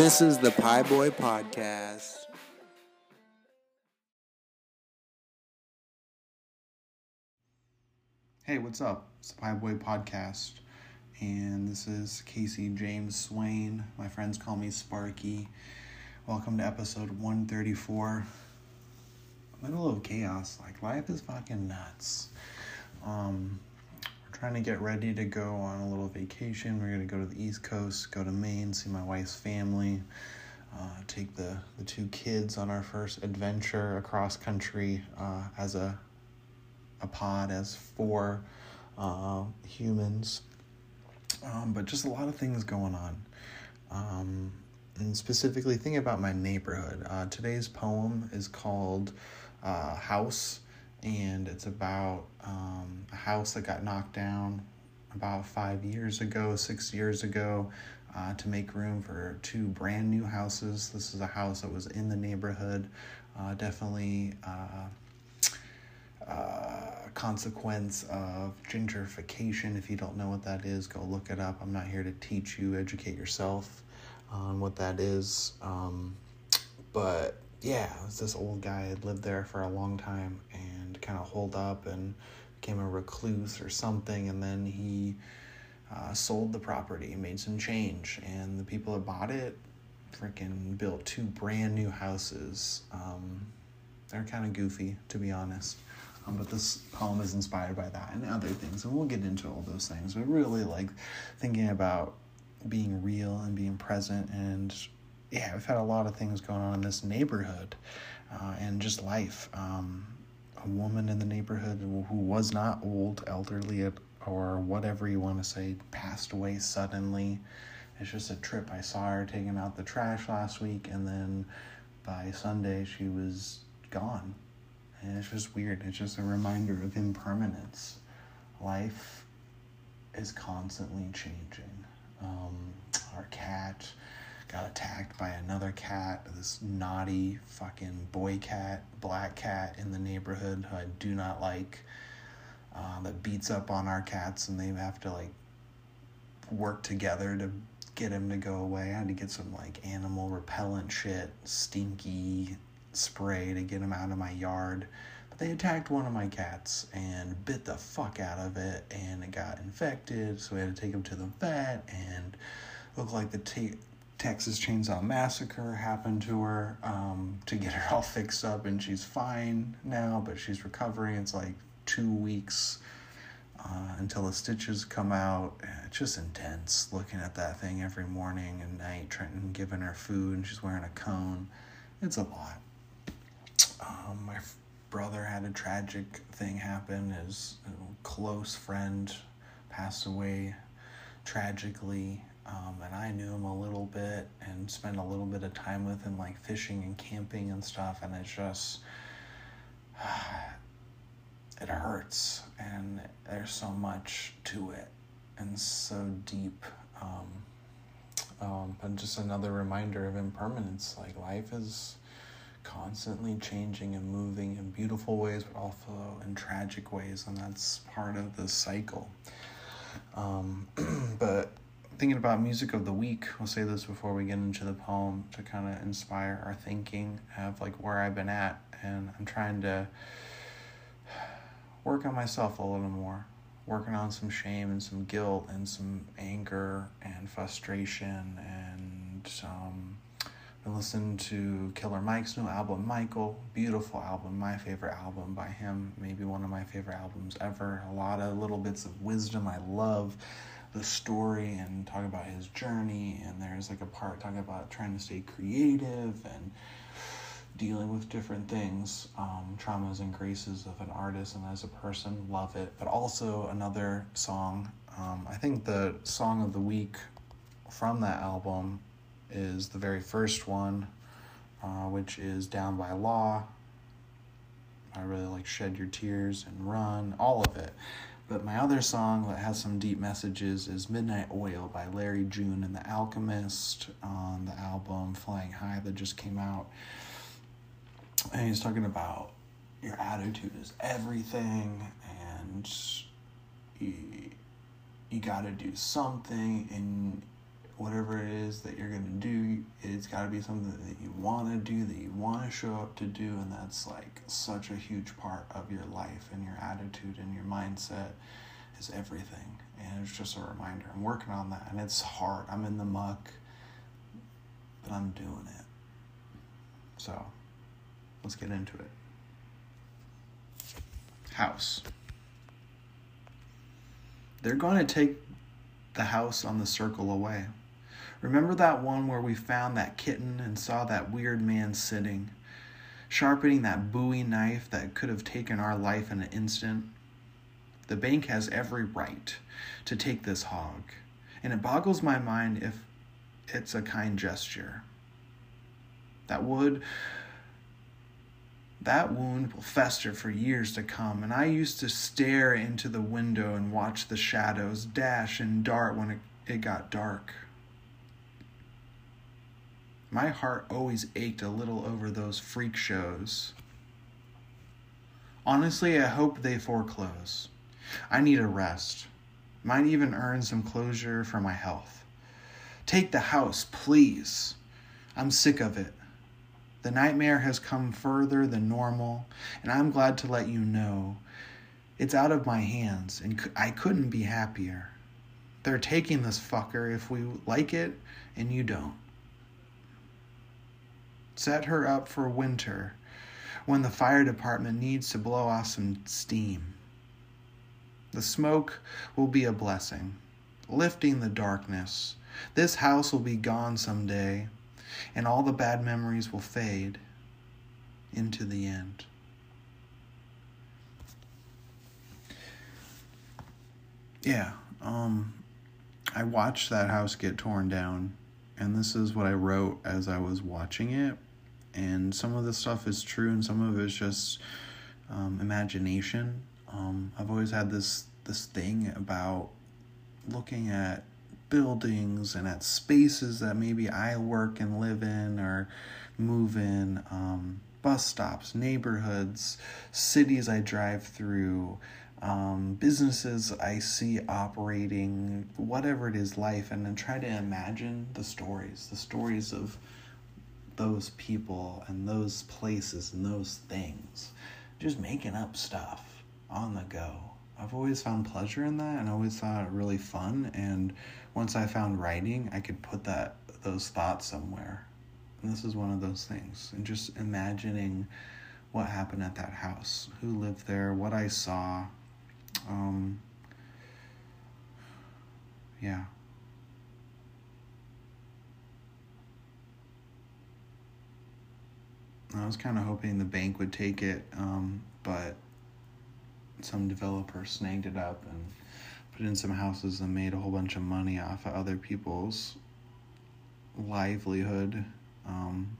this is the Pie Boy Podcast. Hey, what's up? It's the Pie Boy Podcast, and this is Casey James Swain. My friends call me Sparky. Welcome to episode 134. Middle of chaos. Like, life is fucking nuts. Um, trying to get ready to go on a little vacation. We're gonna go to the East Coast, go to Maine, see my wife's family, uh, take the, the two kids on our first adventure across country uh, as a a pod as four uh, humans, um, but just a lot of things going on. Um, and specifically, thinking about my neighborhood. Uh, today's poem is called uh, House, and it's about um, a house that got knocked down about five years ago, six years ago. Uh, to make room for two brand new houses. This is a house that was in the neighborhood, uh, definitely uh, uh, consequence of gentrification. If you don't know what that is, go look it up. I'm not here to teach you, educate yourself on what that is. Um, but yeah, it was this old guy had lived there for a long time and kind of holed up and became a recluse or something, and then he uh, sold the property, made some change, and the people that bought it freaking built two brand new houses. Um, they're kind of goofy, to be honest. Um, but this poem is inspired by that and other things, and we'll get into all those things. But really, like thinking about being real and being present, and yeah, we've had a lot of things going on in this neighborhood, uh, and just life. Um, a woman in the neighborhood who was not old, elderly, or whatever you want to say, passed away suddenly. It's just a trip. I saw her taking out the trash last week, and then by Sunday she was gone and it's just weird. It's just a reminder of impermanence. Life is constantly changing. Um, our cat got attacked by another cat, this naughty fucking boy cat, black cat in the neighborhood who I do not like, uh, that beats up on our cats and they have to like work together to get him to go away. I had to get some like animal repellent shit, stinky spray to get him out of my yard. But they attacked one of my cats and bit the fuck out of it, and it got infected. So we had to take him to the vet, and looked like the t- Texas Chainsaw Massacre happened to her um, to get her all fixed up, and she's fine now, but she's recovering. It's like two weeks. Uh, until the stitches come out. It's just intense looking at that thing every morning and night, and giving her food, and she's wearing a cone. It's a lot. Um, my f- brother had a tragic thing happen. His close friend passed away tragically, um, and I knew him a little bit and spent a little bit of time with him, like fishing and camping and stuff. And it's just, it hurts, and there's so much to it, and so deep. Um, um, but just another reminder of impermanence. Like life is constantly changing and moving in beautiful ways, but also in tragic ways, and that's part of the cycle. Um, but thinking about music of the week, we'll say this before we get into the poem to kind of inspire our thinking of like where I've been at, and I'm trying to work on myself a little more. Working on some shame and some guilt and some anger and frustration and um, been listening to Killer Mike's new album, Michael. Beautiful album, my favorite album by him. Maybe one of my favorite albums ever. A lot of little bits of wisdom. I love the story and talk about his journey. And there's like a part talking about trying to stay creative and dealing with different things, um, traumas and graces of an artist and as a person. Love it. But also another song. Um, I think the song of the week from that album is the very first one, uh, which is Down by Law. I really like Shed Your Tears and Run, all of it. But my other song that has some deep messages is Midnight Oil by Larry June and The Alchemist on the album Flying High that just came out. And he's talking about your attitude is everything and you, you got to do something and whatever it is that you're going to do, it it's got to be something that you want to do, that you want to show up to do, and that's like such a huge part of your life and your attitude and your mindset is everything. And it's just a reminder. I'm working on that, and it's hard. I'm in the muck, but I'm doing it. So, let's get into it. House. They're going to take the house on the circle away. Remember that one where we found that kitten and saw that weird man sitting, sharpening that bowie knife that could have taken our life in an instant? The bank has every right to take this hog, and it boggles my mind if it's a kind gesture. That would that wound will fester for years to come, and I used to stare into the window and watch the shadows dash and dart when it, it got dark. My heart always ached a little over those freak shows. Honestly, I hope they foreclose. I need a rest. Might even earn some closure for my health. Take the house, please. I'm sick of it. The nightmare has come further than normal, and I'm glad to let you know it's out of my hands, and I couldn't be happier. They're taking this fucker if we like it and you don't. Set her up for winter when the fire department needs to blow off some steam. The smoke will be a blessing, lifting the darkness. This house will be gone someday, and all the bad memories will fade into the end. Yeah, um, I watched that house get torn down, and this is what I wrote as I was watching it. And some of the stuff is true, and some of it is just um, imagination. Um, I've always had this this thing about looking at buildings and at spaces that maybe I work and live in or move in, um, bus stops, neighborhoods, cities I drive through, um, businesses I see operating, whatever it is, life, and then try to imagine the stories, the stories of those people and those places and those things. Just making up stuff on the go. I've always found pleasure in that and always thought it really fun. And once I found writing, I could put that those thoughts somewhere. And this is one of those things. And just imagining what happened at that house, who lived there, what I saw. Um, yeah. I was kind of hoping the bank would take it, um, but some developer snagged it up and put in some houses and made a whole bunch of money off of other people's livelihood. Um,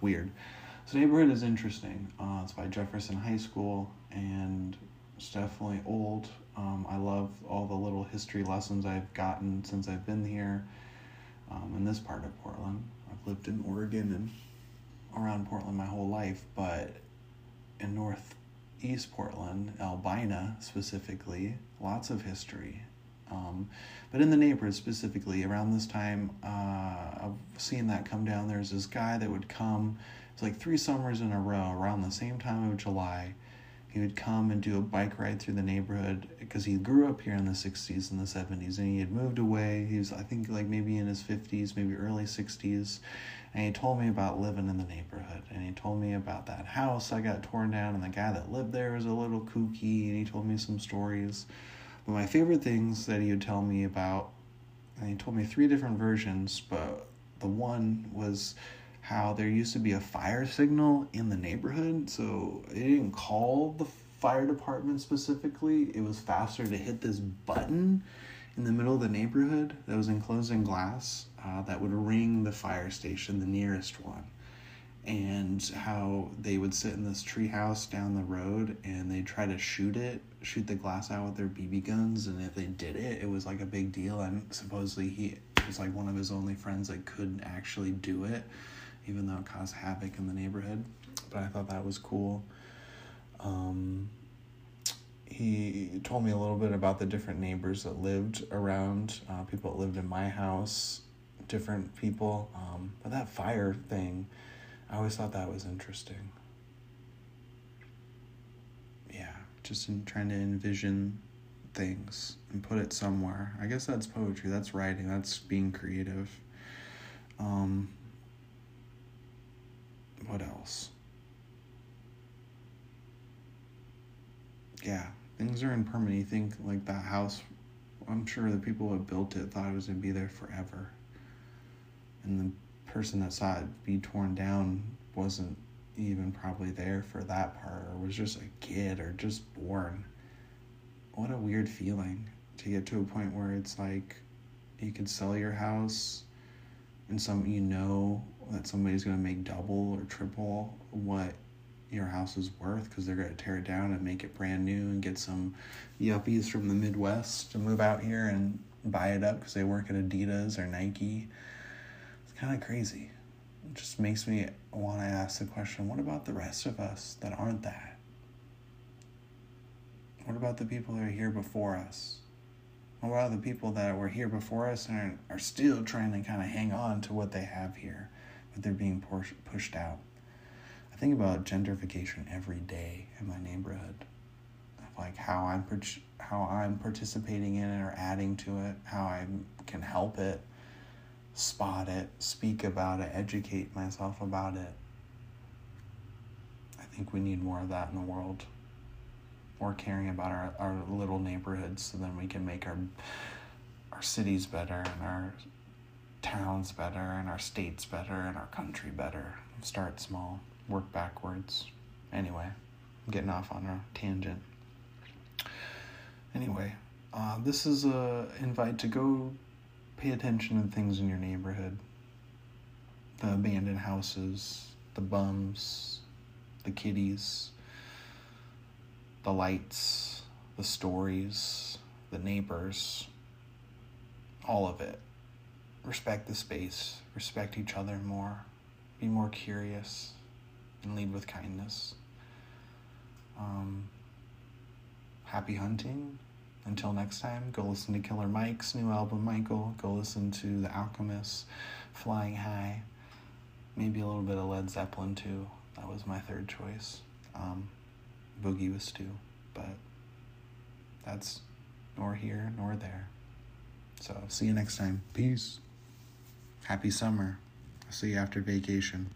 weird. So neighborhood is interesting. Uh, it's by Jefferson High School and it's definitely old. Um, I love all the little history lessons I've gotten since I've been here um, in this part of Portland. I've lived in Oregon and around Portland my whole life, but in Northeast Portland, Albina specifically, lots of history. Um, but in the neighborhood specifically, around this time, uh, I've seen that come down. There's this guy that would come, it's like three summers in a row, around the same time of July. He would come and do a bike ride through the neighborhood because he grew up here in the 60s and the 70s and he had moved away. He was, I think, like maybe in his 50s, maybe early 60s and he told me about living in the neighborhood and he told me about that house I got torn down and the guy that lived there was a little kooky and he told me some stories. But my favorite things that he would tell me about and he told me three different versions, but the one was how there used to be a fire signal in the neighborhood, so it didn't call the fire department specifically. It was faster to hit this button in the middle of the neighborhood that was enclosed in glass uh, that would ring the fire station, the nearest one. And how they would sit in this treehouse down the road and they'd try to shoot it, shoot the glass out with their BB guns. And if they did it, it was like a big deal. And supposedly he was like one of his only friends that could actually do it, even though it caused havoc in the neighborhood. But I thought that was cool. Um, he told me a little bit about the different neighbors that lived around, uh, people that lived in my house, different people. Um, but that fire thing, I always thought that was interesting. Yeah, just in trying to envision things and put it somewhere. I guess that's poetry. That's writing. That's being creative. Um, what else? Yeah, things are impermanent. You think like that house. I'm sure the people who built it thought it was gonna be there forever, and the person that saw it be torn down wasn't even probably there for that part, or was just a kid, or just born. What a weird feeling to get to a point where it's like you could sell your house and some you know that somebody's going to make double or triple what your house is worth because they're going to tear it down and make it brand new and get some yuppies from the Midwest to move out here and buy it up because they work at Adidas or Nike. It's kind of crazy. It just makes me want to ask the question what about the rest of us that aren't that? What about the people that are here before us? What about the people that were here before us and are, are still trying to kind of hang on to what they have here, but they're being push, pushed out? I think about gentrification every day in my neighborhood, like how I'm how I'm participating in it or adding to it, how I can help it, spot it, speak about it, educate myself about it. I think we need more of that in the world more caring about our, our little neighborhoods so then we can make our our cities better and our towns better and our states better and our country better. Start small, work backwards. Anyway, I'm getting off on a tangent. Anyway, uh, this is a invite to go pay attention to things in your neighborhood. The abandoned houses, the bums, the kitties, the lights, the stories, the neighbors, all of it. Respect the space, respect each other more, be more curious, and lead with kindness. Um, happy hunting. Until next time, go listen to Killer Mike's new album, Michael. Go listen to The Alchemist, Flying High. Maybe a little bit of Led Zeppelin too. That was my third choice. Um, boogie with Stu, but that's nor here nor there. So see you next time. Peace. Happy summer. See you after vacation.